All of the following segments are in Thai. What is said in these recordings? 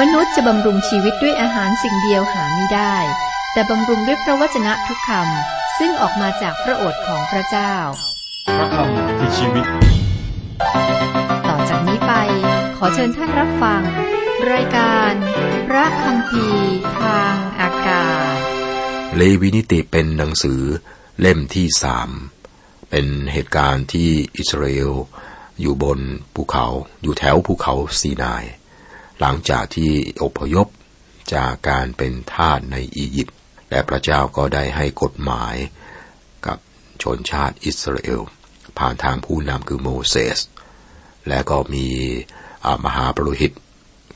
มนุษย์จะบำรุงชีวิตด้วยอาหารสิ่งเดียวหาไม่ได้ แต่บำรุงด้วยพระวจนะทุกคำซึ่งออกมาจากพระโอษฐ์ของพระเจ้า พระคำคือชีวิต ต่อจากนี้ไป ขอเชิญท่านรับฟัง รายการ พระคำพีทางอากาศ เลวีนิติเป็นหนังสือเล่มที่สามเป็นเหตุการณ์ที่อิสราเอลอยู่บนภูเขาอยู่แถวภูเขาซีนาย หลังจากที่อพยพจากการเป็นทาสในอียิปต์ และพระเจ้าก็ได้ให้กฎหมายกับชนชาติอิสราเอล ผ่านทางผู้นำคือโมเสส และก็มีมหาปรุหิต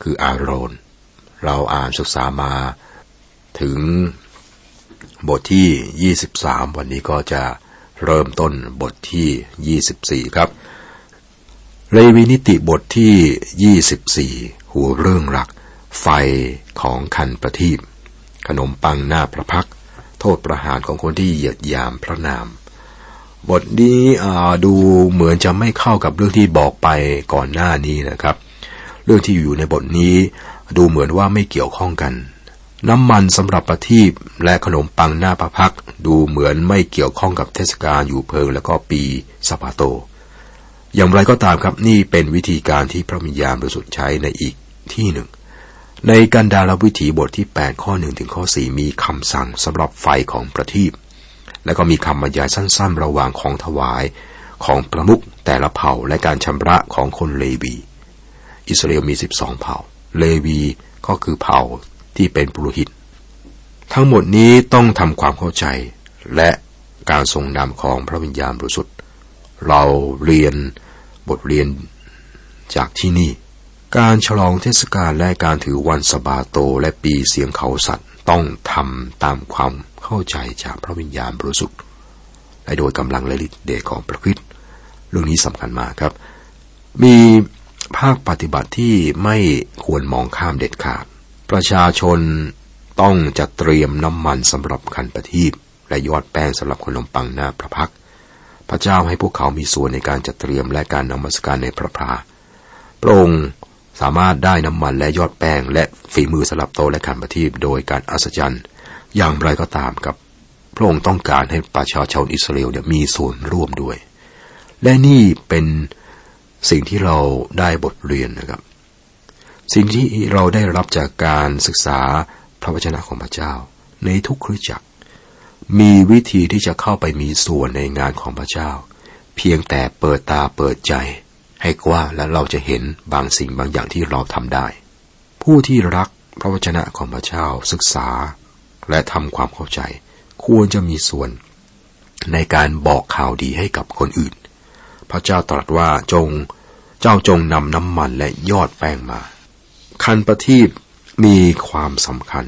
คืออาโรน เราอ่านศึกษามาถึงบทที่ 23 วันนี้ก็จะเริ่มต้นบทที่ 24 ครับ เลวีนิติบทที่ 24 หัวเรื่องหลัก ไฟของคันประทีปขนมปังหน้าพระพัก โทษประหารของคนที่เหยียดยามพระนาม บทนี้ดูเหมือนจะไม่เข้ากับเรื่องที่บอกไปก่อนหน้านี้นะครับ เรื่องที่อยู่ในบทนี้ดูเหมือนว่าไม่เกี่ยวข้องกัน น้ำมันสำหรับประทีปและขนมปังหน้าพระพัก ดูเหมือนไม่เกี่ยวข้องกับเทศกาลอยู่เพลิงและก็ปีสปาโต อย่างไรก็ตามครับนี่เป็นวิธีการที่พระวิญญาณบริสุทธิ์ใช้ในอีก ที่หนึ่ง ในกันดารวิถีบทที่ 8 ข้อ1ถึงข้อ4มีคำสั่งสำหรับไฟของประทีปและก็มีคำบรรยายสั้น ๆ ระหว่างของถวายของประมุขแต่ละเผ่าและการชำระของคนเลวี อิสราเอลมี 12 เผ่า เลวีก็คือเผ่าที่เป็นปุโรหิต ทั้งหมดนี้ต้องทำความเข้าใจ และการทรงนำของพระวิญญาณบริสุทธิ์ เราเรียนบทเรียนจากที่นี่ การฉลองเทศกาลและการถือวันสบาโตและปีเสียงเขาสัตว์ต้องทำตามความเข้าใจจากพระวิญญาณบริสุทธิ์และโดยกำลังและฤทธิ์เดชของพระคริสต์เรื่องนี้สำคัญมากครับ มีภาคปฏิบัติที่ไม่ควรมองข้ามเด็ดขาด ประชาชนต้องจัดเตรียมน้ำมันสำหรับขันประทีปและยอดแป้งสำหรับขนมปังหน้าพระพัก พระเจ้าให้พวกเขามีส่วนในการจัดเตรียมและการนมัสการในพระพราพระองค์ สามารถได้น้ำมันและยอดแป้ง และฝีมือสำหรับโตและขันประทีปโดยการอัศจรรย์ อย่างไรก็ตามกับพระองค์ต้องการให้ประชาชนอิสราเอลเนี่ยมีส่วนร่วมด้วย และนี่เป็นสิ่งที่เราได้บทเรียนนะครับ สิ่งที่เราได้รับจากการศึกษาพระวจนะของพระเจ้า ในทุกคริสตจักร มีวิธีที่จะเข้าไปมีส่วนในงานของพระเจ้า เพียงแต่เปิดตาเปิดใจ ให้กว้างและเราจะเห็นบางสิ่งบางอย่างที่เราทำได้ ผู้ที่รักพระวจนะของพระเจ้าศึกษา และทำความเข้าใจ ควรจะมีส่วน ในการบอกข่าวดีให้กับคนอื่น พระเจ้าตรัสว่าจงเจ้าจงนำน้ำมันและยอดแป้งมา คันประทีปมีความสำคัญ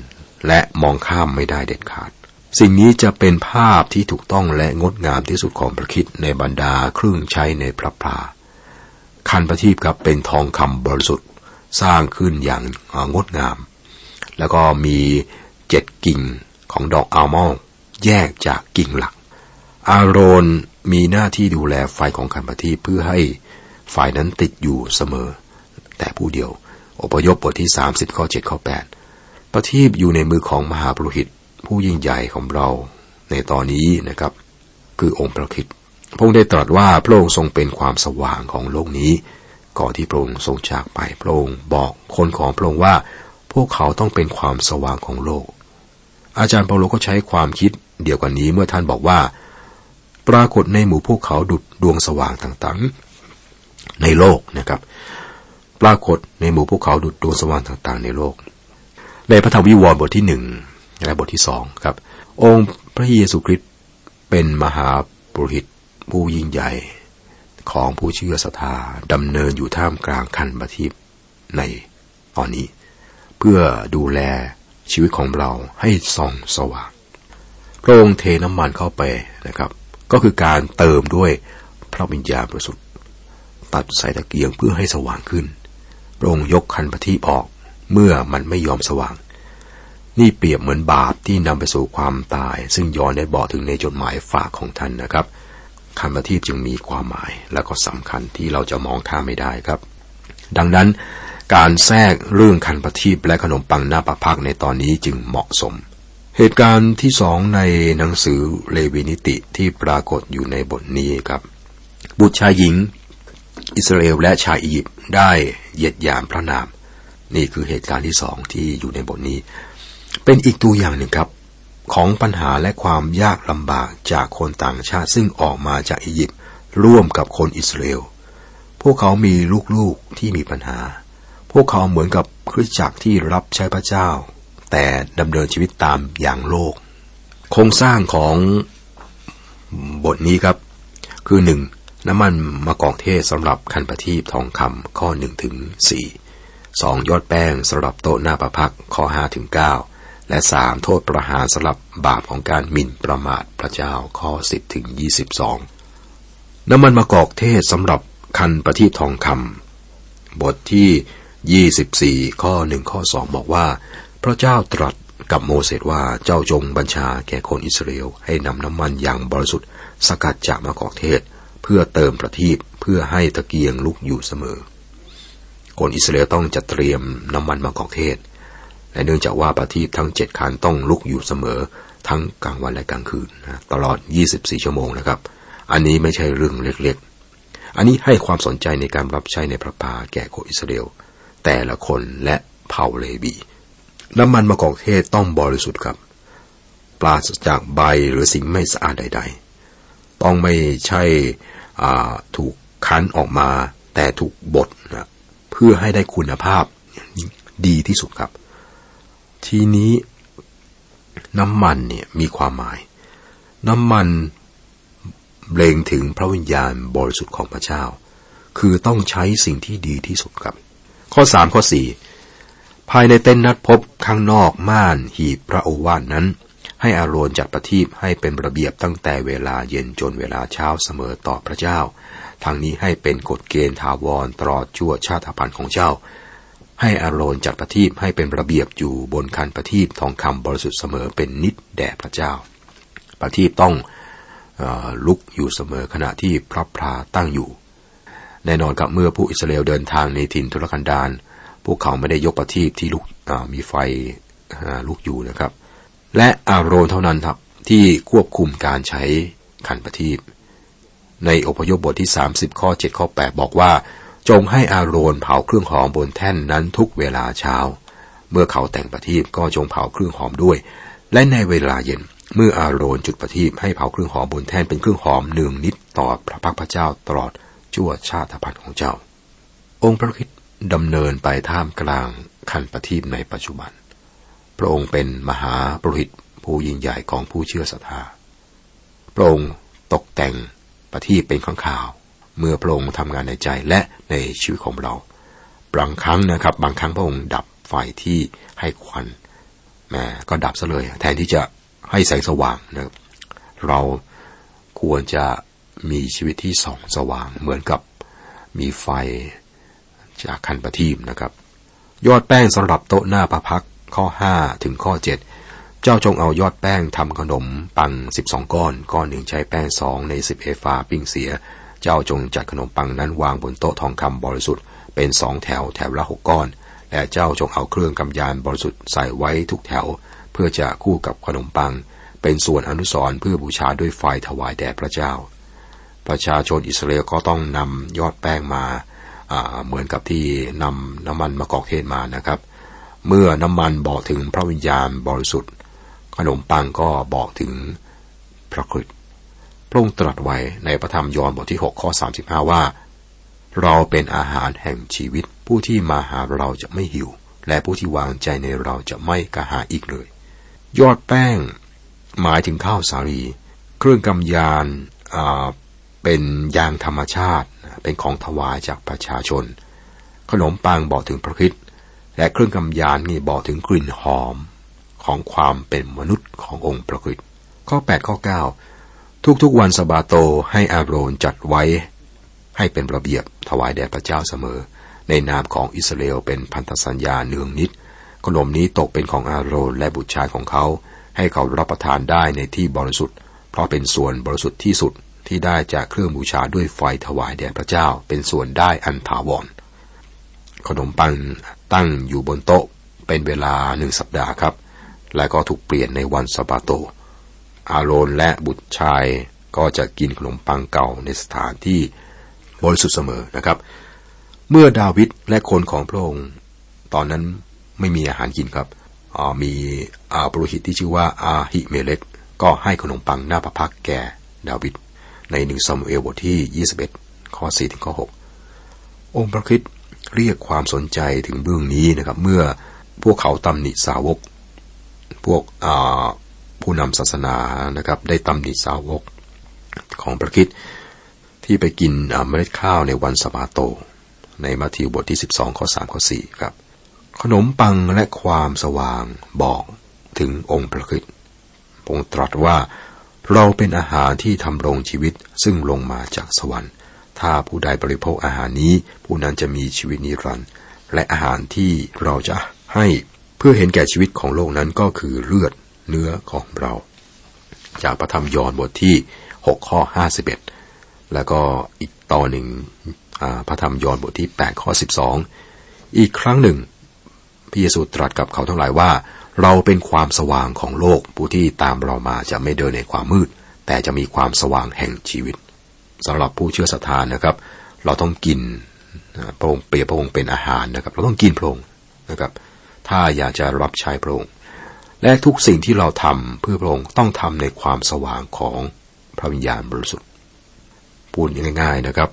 และมองข้ามไม่ได้เด็ดขาด สิ่งนี้จะเป็นภาพที่ถูกต้องและงดงามที่สุดของพระคิดในบรรดาเครื่องใช้ในพระพรา คันประทีปครับเป็นทองคำบริสุทธิ์สร้างขึ้นอย่างงดงาม แล้วก็มีเจ็ดกิ่งของดอกอัลมอนด์แยกจากกิ่งหลัก อาโรนมีหน้าที่ดูแลไฟของคันประทีปเพื่อให้ไฟนั้นติดอยู่เสมอ แต่ผู้เดียว อพยพบทที่ 30 ข้อ 7 ข้อ 8 ประทีปอยู่ในมือของมหาปรุหิตผู้ยิ่งใหญ่ของเราในตอนนี้นะครับ คือองค์พระคริสต์ พระองค์ได้ตรัสว่าพระองค์ทรงเป็นความสว่างของโลกนี้ ก่อนที่พระองค์ทรงจากไปพระองค์บอกคนของพระองค์ว่า พวกเขาต้องเป็นความสว่างของโลก อาจารย์เปาโลก็ใช้ความคิดเดียวกันนี้เมื่อท่านบอกว่า ปรากฏในหมู่พวกเขาดุดดวงสว่างต่างๆ ในโลกนะครับ ปรากฏในหมู่พวกเขาดุดดวงสว่างต่างๆ ในโลก ในพระธรรมวิวรณ์บทที่หนึ่งและบทที่สองครับ องค์พระเยซูคริสต์เป็นมหาปุริต ผู้ยิ่งใหญ่ของผู้เชื่อศรัทธาดำเนินอยู่ท่ามกลางคันบัทิพในตอนนี้ เพื่อดูแลชีวิตของเราให้ส่องสว่าง พระองค์เทน้ำมันเข้าไปนะครับ ก็คือการเติมด้วยพระวิญญาณบริสุทธิ์ตัดใส่ตะเกียงเพื่อให้สว่างขึ้น พระองค์ยกคันปฏิออกเมื่อมันไม่ยอมสว่าง นี่เปรียบเหมือนบาปที่นำไปสู่ความตาย ซึ่งย้อนได้บอกถึงในจดหมายฝากของท่านนะครับ คันประทีปจึงมีความหมาย และก็สำคัญที่เราจะมองข้ามไม่ได้ครับ ดังนั้นการแทรกเรื่องคันประทีปและขนมปังหน้าประพักในตอนนี้จึงเหมาะสม เหตุการณ์ที่สองในหนังสือเลวีนิติที่ปรากฏอยู่ในบทนี้ครับ บุตรชายหญิง อิสราเอลและชายอียิปต์ได้เหยียดยามพระนาม นี่คือเหตุการณ์ที่สองที่อยู่ในบทนี้ เป็นอีกตัวอย่างหนึ่งครับ ของปัญหาและความยากลำบากจากคนต่างชาติซึ่งออกมาจากอียิปต์ร่วมกับคนอิสราเอล พวกเขามีลูกๆที่มีปัญหา พวกเขาเหมือนกับคริสตจักรที่รับใช้พระเจ้า แต่ดำเนินชีวิตตามอย่างโลก โครงสร้างของบทนี้ครับ คือหนึ่งน้ำมันมะกอกเทศสำหรับคันประทีปทองคำข้อหนึ่งถึงสี่สองยอดแป้งสำหรับโต๊ะหน้าประพักข้อห้าถึงเก้า และสามโทษประหารสำหรับบาปของการหมิ่นประมาทพระเจ้าข้อสิบถึงยี่สิบสองน้ำมันมะกอกเทศสำหรับคันประทีปทองคำบทที่ 24 ข้อหนึ่งข้อสองบอกว่า พระเจ้าตรัสกับโมเสสว่าเจ้าจงบัญชาแก่คนอิสราเอลให้นำน้ำมันอย่างบริสุทธิ์สกัดจากมะกอกเทศ เพื่อเติมประทีปเพื่อให้ตะเกียงลุกอยู่เสมอ คนอิสราเอลต้องจัดเตรียมน้ำมันมะกอกเทศ และเนื่องจากว่าประทีปทั้งเจ็ดคันต้องลุกอยู่เสมอ ทั้งกลางวันและกลางคืนตลอด 24 ชั่วโมงนะครับ อันนี้ไม่ใช่เรื่องเล็กๆ อันนี้ให้ความสนใจในการรับใช้ในพระพาแก่คนอิสราเอลแต่ละคนและเผ่าเลวีน้ำมันมะกอกเทศต้องบริสุทธิ์ครับ ปราศจากใบหรือสิ่งไม่สะอาดใด ๆ ต้องไม่ใช่ถูกคั้นออกมา แต่ถูกบดนะเพื่อให้ได้คุณภาพดีที่สุดครับ ทีนี้ น้ำมันเนี่ยมีความหมาย น้ำมันเบลงถึงพระวิญญาณบริสุทธิ์ของพระเจ้า คือต้องใช้สิ่งที่ดีที่สุดครับ ข้อสามข้อสี่ภายในเต้นนัดพบข้างนอกม่านหีบพระโอวาทนนั้น ให้อาโรนจัดประทีปให้เป็นระเบียบตั้งแต่เวลาเย็นจนเวลาเช้าเสมอต่อพระเจ้าทางนี้ให้เป็นกฎเกณฑ์ถาวรตลอดชั่วชาติพันธุ์ของเจ้า ให้อาโรนจัดประทีปให้เป็นระเบียบอยู่บนคันประทีปทองคำบริสุทธิ์เสมอเป็นนิดแด่พระเจ้า ประทีปต้องลุกอยู่เสมอขณะที่พระพราตั้งอยู่ แน่นอนกับเมื่อผู้อิสราเอลเดินทางในถิ่นทุรกันดารพวกเขาไม่ได้ยกประทีปที่ลุกมีไฟลุกอยู่นะครับ และอาโรนเท่านั้นครับที่ควบคุมการใช้ขันประทีปในอพยพบทที่ 30 ข้อ 7 ข้อ 8 บอกว่า จงให้อาโรนเผาเครื่องหอมบนแท่นนั้นทุกเวลาเช้า เมื่อเขาแต่งประทีปก็จงเผาเครื่องหอมด้วย และในเวลาเย็นเมื่ออาโรนจุดประทีปให้เผาเครื่องหอมบนแท่นเป็นเครื่องหอมหนึ่งนิดต่อพระพักพระเจ้าตลอดชั่วชาติพันธ์ของเจ้า องค์พระคิดดำเนินไปท่ามกลางคันประทีปในปัจจุบัน พระองค์เป็นมหาปรหิตผู้ยิ่งใหญ่ของผู้เชื่อศรัทธาพระองค์ตกแต่งประทีปเป็นข้างข่าว เมื่อพระองค์ทำงานในใจและในชีวิตของเราบางครั้งนะครับ บางครั้งพระองค์ดับไฟที่ให้ควันแม่ก็ดับซะเลย แทนที่จะให้แสงสว่างนะครับเราควรจะมีชีวิตที่ส่องสว่าง เหมือนกับมีไฟจากคันประทีปนะครับ ยอดแป้งสำหรับโต๊ะหน้าประพักข้อ 5 ถึงข้อ 7 เจ้าจงเอายอดแป้งทำขนมปัง 12 ก้อน ก้อนหนึ่งใช้แป้งสองใน 10 เอฟาปิ้งเสีย เจ้าจงจัดขนมปังนั้นวางบนโต๊ะทองคำบริสุทธิ์เป็นสองแถวแถวละหกก้อน และเจ้าจงเอาเครื่องกำยานบริสุทธิ์ใส่ไว้ทุกแถว เพื่อจะคู่กับขนมปัง เป็นส่วนอนุสร์เพื่อบูชาด้วยไฟถวายแด่พระเจ้า ประชาชนอิสราเอลก็ต้องนำยอดแป้งมาเหมือนกับที่นำน้ำมันมะกอกเทศมานะครับ เมื่อน้ำมันบอกถึงพระวิญญาณบริสุทธิ์ ขนมปังก็บอกถึงพระคริสต์ พระองค์ตรัสไว้ในพระธรรมยอห์นบทที่6ข้อ35 ว่า เราเป็นอาหารแห่งชีวิต ผู้ที่มาหาเราจะไม่หิว และผู้ที่วางใจในเราจะไม่กระหายอีกเลย ยอดแป้ง หมายถึงข้าวสาลี เครื่องกำยานเป็นยางธรรมชาติ เป็นของถวายจากประชาชน ขนมปังบอกถึงพระคิดและเครื่องกำยานนี่บอกถึงกลิ่นหอมของความเป็นมนุษย์ขององค์พระคิดข้อ 8 ข้อ 9 ทุกๆวันสบาโตให้อาโรนจัดไว้ ให้เป็นระเบียบถวายแด่พระเจ้าเสมอ ในนามของอิสราเอลเป็นพันธสัญญาเนืองนิด ขนมนี้ตกเป็นของอาโรนและบุตรชายของเขา ให้เขารับประทานได้ในที่บริสุทธิ์ เพราะเป็นส่วนบริสุทธิ์ที่สุดที่ได้จากเครื่องบูชาด้วยไฟถวายแด่พระเจ้า เป็นส่วนได้อันถาวร ขนมปังตั้งอยู่บนโต๊ะเป็นเวลาหนึ่งสัปดาห์ครับ และก็ถูกเปลี่ยนในวันสบาโต อาโรนและบุตรชายก็จะกินขนมปังเก่าในสถานที่บริสุทธิ์เสมอนะครับ เมื่อดาวิดและคนของพระองค์ตอนนั้นไม่มีอาหารกินครับมีอาปรุหิตที่ชื่อว่าอาหิเมเลกก็ให้ขนมปังหน้าพระพักแก่ดาวิดในหนึ่งซามูเอลบทที่ 21 ข้อ 4 ถึงข้อ 6 องค์พระคิดเรียกความสนใจถึงเรื่องนี้นะครับ เมื่อพวกเขาตำหนิสาวก พวก ผู้นำศาสนานะครับ ได้ตำหนิสาวกของพระคิดที่ไปกินเมล็ดข้าวในวันสบาโต ในมัทธิวบทที่ 12 ข้อ 3 ข้อ 4 ครับ ขนมปังและความสว่างบอกถึงองค์พระคิดพงตรัสว่าเราเป็นอาหารที่ทำรงชีวิตซึ่งลงมาจากสวรรค์ ถ้าผู้ใดบริโภคอาหารนี้ผู้นั้นจะมีชีวิตนิรันดร์และอาหารที่เราจะให้เพื่อเห็นแก่ชีวิตของโลกนั้นก็คือเลือด เนื้อของเรา จากพระธรรมยอห์นบทที่ 6 ข้อ 51 แล้วก็อีกต่อหนึ่งพระธรรมยอห์นบทที่ 8 ข้อ 12 อีกครั้งหนึ่งพระเยซูตรัสกับเขาทั้งหลายว่า เราเป็นความสว่างของโลกผู้ที่ตามเรามาจะไม่เดินในความมืด แต่จะมีความสว่างแห่งชีวิตสำหรับผู้เชื่อศรัทธานะครับ เราต้องกินพระองค์เปรียบพระองค์เป็นอาหารนะครับ เราต้องกินพระองค์นะครับ ถ้าอยากจะรับใช้พระองค์ และทุกสิ่งที่เราทำเพื่อพระองค์ต้องทำในความสว่างของพระวิญญาณบริสุทธิ์พูดง่าย ๆนะครับ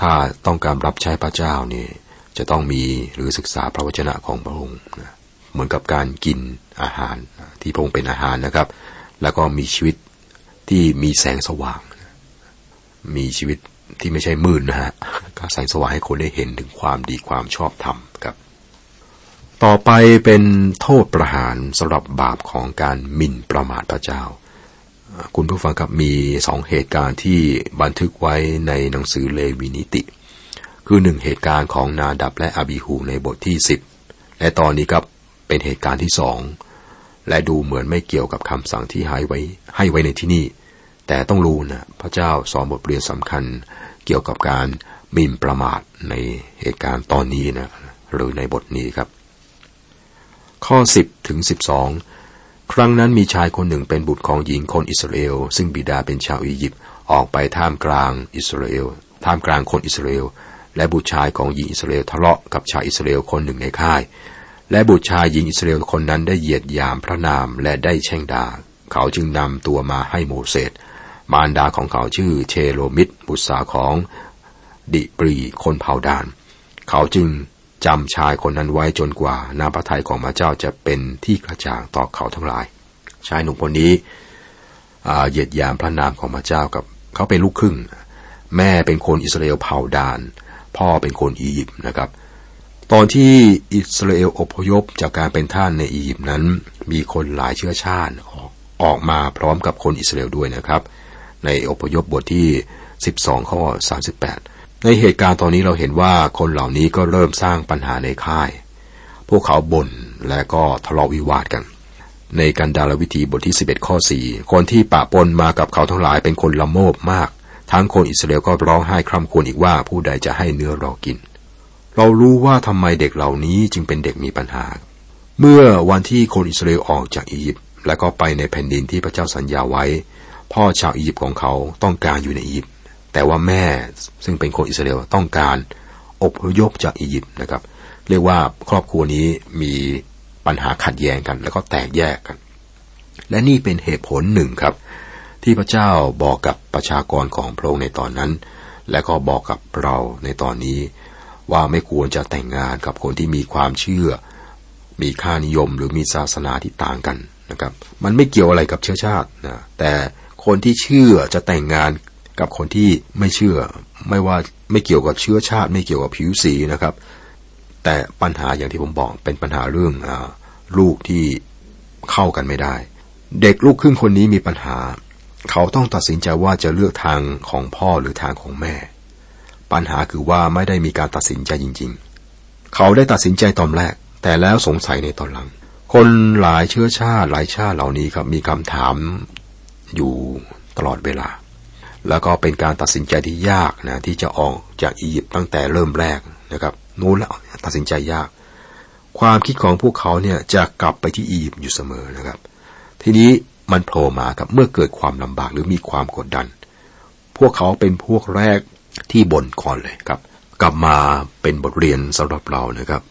ถ้าต้องการรับใช้พระเจ้านี่จะต้องมีหรือศึกษาพระวจนะของพระองค์นะเหมือนกับการกินอาหารที่พระองค์เป็นอาหารนะครับ แล้วก็มีชีวิตที่มีแสงสว่าง มีชีวิตที่ไม่ใช่มืดนนะฮะก็แสงสว่างให้คนได้เห็นถึงความดีความชอบธรรมครับ ต่อไปเป็นโทษประหารสำหรับบาปของการหมิ่นประมาทพระเจ้า คุณผู้ฟังครับมีสองเหตุการณ์ที่บันทึกไว้ในหนังสือเลวีนิติ คือหนึ่งเหตุการณ์ของนาดับและอบิหูในบทที่สิบและตอนนี้ครับเป็นเหตุการณ์ที่สองและดูเหมือนไม่เกี่ยวกับคำสั่งที่ให้ไว้ให้ไว้ในที่นี่ แต่ต้องรู้นะพระเจ้าสอนบทเรียนสำคัญเกี่ยวกับการมินประมาทในเหตุการณ์ตอนนี้นะหรือในบทนี้ครับ ข้อ 10 ถึง 12 ครั้งนั้นมีชายคนหนึ่งเป็นบุตรของหญิงคนอิสราเอล ซึ่งบิดาเป็นชาวอียิปต์ออกไปท่ามกลางอิสราเอลท่ามกลางคนอิสราเอล และบุตรชายของหญิงอิสราเอลทะเลาะกับชายอิสราเอลคนหนึ่งในค่าย และบุตรชายหญิงอิสราเอลคนนั้นได้เหยียดยามพระนามและได้แช่งด่าเขาจึงนำตัวมาให้โมเสสมารดาของเขาชื่อเชโลมิดบุตรสาวของดิปรีคนเผ่าดาน เขาจึง จำชายคนนั้นไว้จนกว่านาพระทัยของพระเจ้าจะเป็นที่กระจ่างต่อเขาทั้งหลาย ชายหนุ่มคนนี้เหยียดยามพระนามของพระเจ้ากับเขาเป็นลูกครึ่ง แม่เป็นคนอิสราเอลเผ่าดาน พ่อเป็นคนอียิปต์นะครับ ตอนที่อิสราเอลอพยพจากการเป็นท่านในอียิปต์นั้น มีคนหลายเชื้อชาติออกออกมาพร้อมกับคนอิสราเอลด้วยนะครับ ในอพยพบทที่ 12 ข้อ 38 ในเหตุการณ์ตอนนี้เราเห็นว่าคนเหล่านี้ก็เริ่มสร้างปัญหาในค่าย พวกเขาบ่นและก็ทะเลาะวิวาทกัน ในกันดารวิธีบทที่ 11 ข้อ 4 คนที่ปะปนมากับเขาทั้งหลายเป็นคนละโมบมาก ทั้งคนอิสราเอลก็ร้องไห้คร่ำครวญอีกว่าผู้ใดจะให้เนื้อเรากิน เรารู้ว่าทำไมเด็กเหล่านี้จึงเป็นเด็กมีปัญหา เมื่อวันที่คนอิสราเอลออกจากอียิปต์และก็ไปในแผ่นดินที่พระเจ้าสัญญาไว้ พ่อชาวอียิปต์ของเขาต้องการอยู่ในอียิปต์ แต่ว่าแม่ซึ่งเป็นคนอิสราเอลต้องการอพยพจากอียิปต์นะครับ เรียกว่าครอบครัวนี้มีปัญหาขัดแย้งกัน แล้วก็แตกแยกกัน และนี่เป็นเหตุผลหนึ่งครับ ที่พระเจ้าบอกกับประชากรของพระองค์ในตอนนั้น และก็บอกกับเราในตอนนี้ ว่าไม่ควรจะแต่งงานกับคนที่มีความเชื่อ มีค่านิยมหรือมีศาสนาที่ต่างกันนะครับ มันไม่เกี่ยวอะไรกับเชื้อชาตินะแต่คนที่เชื่อจะแต่งงาน กับคนที่ไม่เชื่อ ไม่ว่าไม่เกี่ยวกับเชื้อชาติ ไม่เกี่ยวกับผิวสีนะครับ แต่ปัญหาอย่างที่ผมบอกเป็นปัญหาเรื่องอลูกที่เข้ากันไม่ได้ เด็กลูกครึ่งคนนี้มีปัญหา เขาต้องตัดสินใจว่าจะเลือกทางของพ่อหรือทางของแม่ ปัญหาคือว่าไม่ได้มีการตัดสินใจจริง ๆ เขาได้ตัดสินใจตอนแรก แต่แล้วสงสัยในตอนหลัง คนหลายเชื้อชาติหลายชาติเหล่านี้ครับมีคำถามอยู่ตลอดเวลา แล้วก็เป็นการตัดสินใจที่ยากนะที่จะออกจากอียิปต์ตั้งแต่เริ่มแรกนะครับนู้นแล้วตัดสินใจยาก ความคิดของพวกเขาเนี่ยจะกลับไปที่อียิปต์อยู่เสมอนะครับ ทีนี้มันโผล่มาครับเมื่อเกิดความลำบากหรือมีความกดดัน พวกเขาเป็นพวกแรกที่บ่นก่อนเลยครับ กลับมาเป็นบทเรียนสำหรับเรานะครับ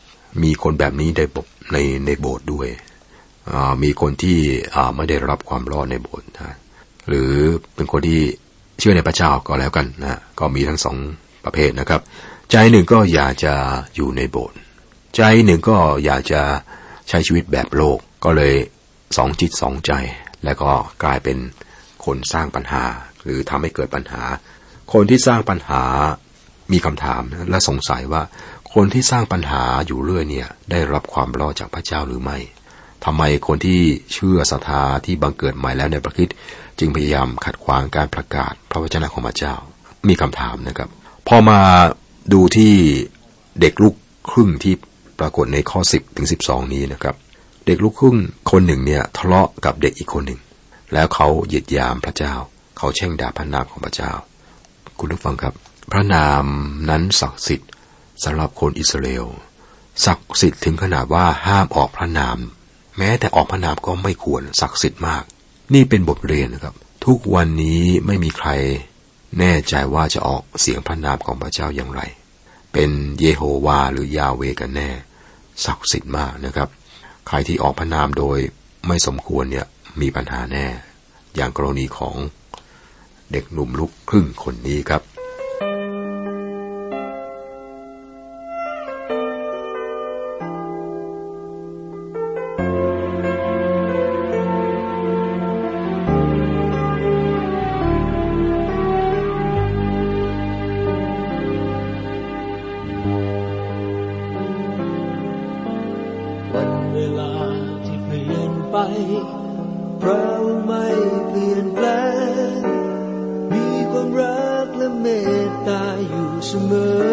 มีคนแบบนี้ในบในในโบสถ์ด้วยมีคนที่ไม่ได้รับความรอดในโบสถ์นะหรือเป็นคนที่ เชื่อในพระเจ้าก็แล้วกันนะก็มีทั้งสองประเภทนะครับ ใจหนึ่งก็อยากจะอยู่ในโบสถ์ใจหนึ่งก็อยากจะใช้ชีวิตแบบโลกก็เลยสองจิตสองใจ แล้วก็กลายเป็นคนสร้างปัญหา หรือทำให้เกิดปัญหา คนที่สร้างปัญหามีคำถามและสงสัยว่า คนที่สร้างปัญหาอยู่เรื่อยเนี่ยได้รับความรอดจากพระเจ้าหรือไม่ทำไมคนที่เชื่อศรัทธาที่บังเกิดใหม่แล้วในพระคิด จึงพยายามขัดขวางการประกาศ พระวจนะของพระเจ้า มีคำถามนะครับ พอมาดูที่เด็กลูกครึ่งที่ปรากฏในข้อ 10 ถึง 12 นี้นะครับ เด็กลูกครึ่งคนหนึ่งเนี่ยทะเลาะกับเด็กอีกคนหนึ่ง แล้วเขาเหยียดยามพระเจ้า เขาแช่งด่าพระนามของพระเจ้า คุณผู้ฟังครับ พระนามนั้นศักดิ์สิทธิ์สำหรับคนอิสราเอลศักดิ์สิทธิ์ถึงขนาดว่าห้ามออกพระนาม แม้แต่ออกพระนามก็ไม่ควรศักดิ์สิทธิ์มาก นี่เป็นบทเรียนนะครับ ทุกวันนี้ไม่มีใครแน่ใจว่าจะออกเสียงพระนามของพระเจ้าอย่างไร เป็นเยโฮวาหรือยาเวกันแน่ศักดิ์สิทธิ์มากนะครับ ใครที่ออกพระนามโดยไม่สมควรเนี่ยมีปัญหาแน่ อย่างกรณีของเด็กหนุ่มลูกครึ่งคนนี้ครับ ความรักและเมตตาอยู่เสมอ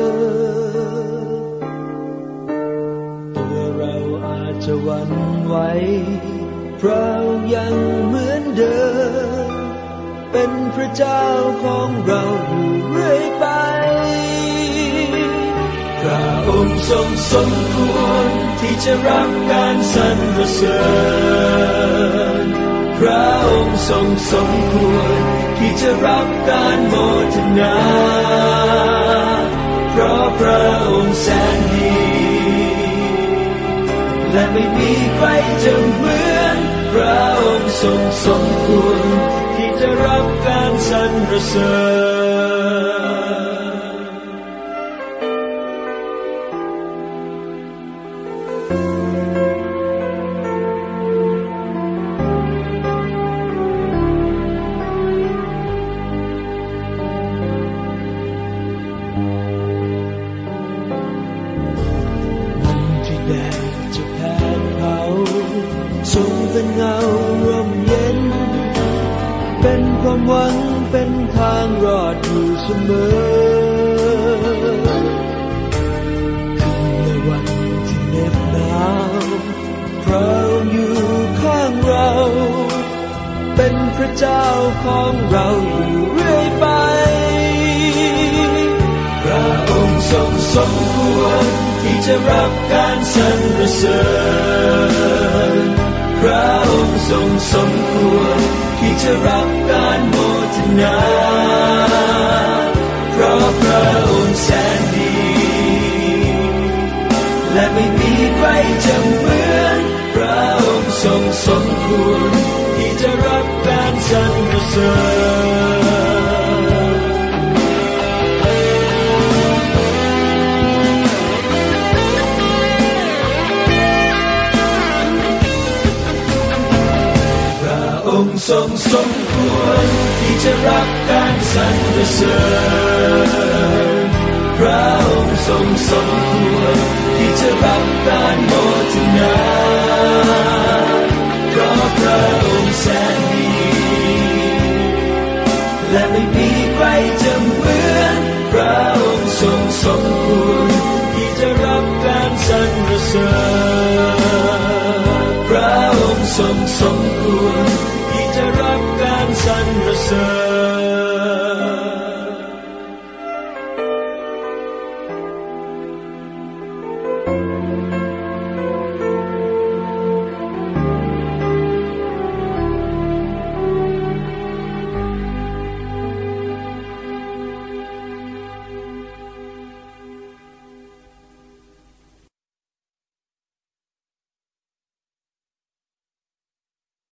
ตัวเราอาจจะวันไหวพระยังเหมือนเดิม เป็นพระเจ้าของเราอยู่เรื่อยไป พระองค์ทรงสมควรที่จะรับการสรรเสริญ พระองค์ทรงสมควร ที่จะรับการโมทนา เพราะพระองค์แสนดี และไม่มีใครจะเหมือนพระองค์ทรงสมควรที่จะรับการสรรเสริญ คือวันที่เหน็บหนาวพระองค์อยู่ข้างเรา เป็นพระเจ้าของเราอยู่เรื่อยไป พระองค์ทรงสมควรที่จะรับการสรรเสริญพระองค์ทรงสมควรที่จะรับการโมทนา ราะพระองค์แสนดี และไม่มีใครจะเหมือนพระองค์ทรงสมควรที่จะรับการสรรเสริญ ทรงสมควรที่จะรับการสรรเสริญพระองค์ทรงสมควรที่จะรับการโมทนาเพราะพระองค์แสนดีและไม่มีใครจะเหมือนพระองค์ทรงสม